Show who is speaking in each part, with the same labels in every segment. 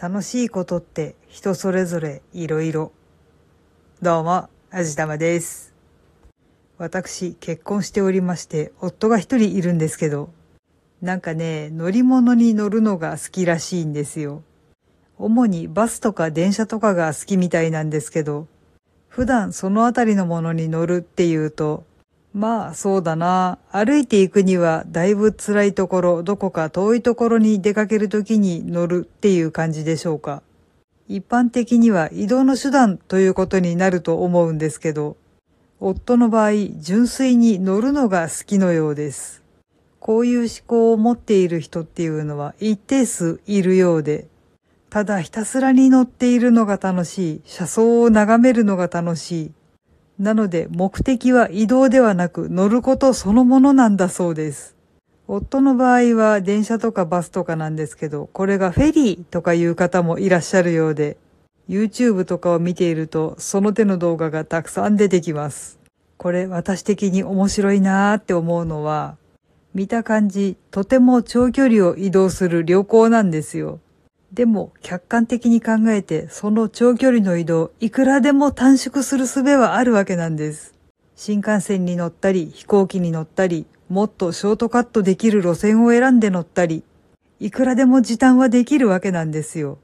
Speaker 1: 楽しいことって人それぞれいろいろ。どうも、あじたまです。私、結婚しておりまして、夫が一人いるんですけど、なんかね、乗り物に乗るのが好きらしいんですよ。主にバスとか電車とかが好きみたいなんですけど、普段そのあたりのものに乗るっていうと、まあそうだな。歩いていくにはだいぶ辛いところ、どこか遠いところに出かけるときに乗るっていう感じでしょうか。一般的には移動の手段ということになると思うんですけど、夫の場合、純粋に乗るのが好きのようです。こういう思考を持っている人っていうのは一定数いるようで、ただひたすらに乗っているのが楽しい、車窓を眺めるのが楽しい、なので目的は移動ではなく乗ることそのものなんだそうです。夫の場合は電車とかバスとかなんですけど、これがフェリーとかいう方もいらっしゃるようで、YouTube とかを見ているとその手の動画がたくさん出てきます。これ私的に面白いなーって思うのは、見た感じとても長距離を移動する旅行なんですよ。でも客観的に考えてその長距離の移動いくらでも短縮する術はあるわけなんです。新幹線に乗ったり飛行機に乗ったりもっとショートカットできる路線を選んで乗ったりいくらでも時短はできるわけなんですよ。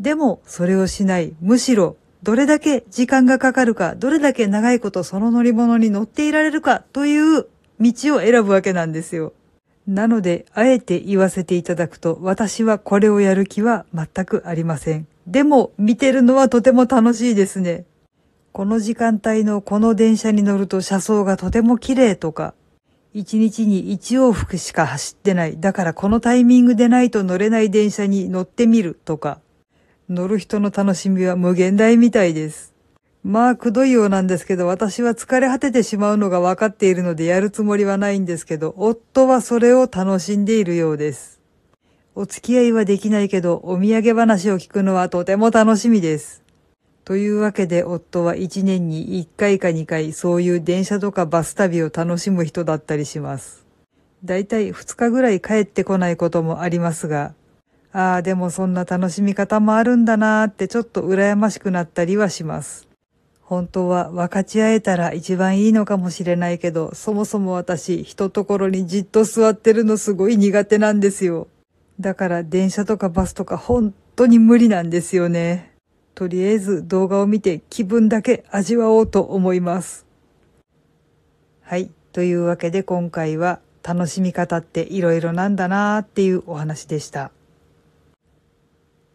Speaker 1: でもそれをしないむしろどれだけ時間がかかるかどれだけ長いことその乗り物に乗っていられるかという道を選ぶわけなんですよ。なので、あえて言わせていただくと、私はこれをやる気は全くありません。でも、見てるのはとても楽しいですね。この時間帯のこの電車に乗ると車窓がとても綺麗とか、一日に一往復しか走ってない。だからこのタイミングでないと乗れない電車に乗ってみるとか、乗る人の楽しみは無限大みたいです。まあ、くどいようなんですけど、私は疲れ果ててしまうのが分かっているのでやるつもりはないんですけど、夫はそれを楽しんでいるようです。お付き合いはできないけど、お土産話を聞くのはとても楽しみです。というわけで、夫は1年に1回か2回、そういう電車とかバス旅を楽しむ人だったりします。だいたい2日ぐらい帰ってこないこともありますが、ああ、でもそんな楽しみ方もあるんだなーってちょっと羨ましくなったりはします。本当は分かち合えたら一番いいのかもしれないけど、そもそも私、一ところにじっと座ってるのすごい苦手なんですよ。だから電車とかバスとか本当に無理なんですよね。とりあえず動画を見て気分だけ味わおうと思います。はい。というわけで今回は楽しみ方っていろいろなんだなーっていうお話でした。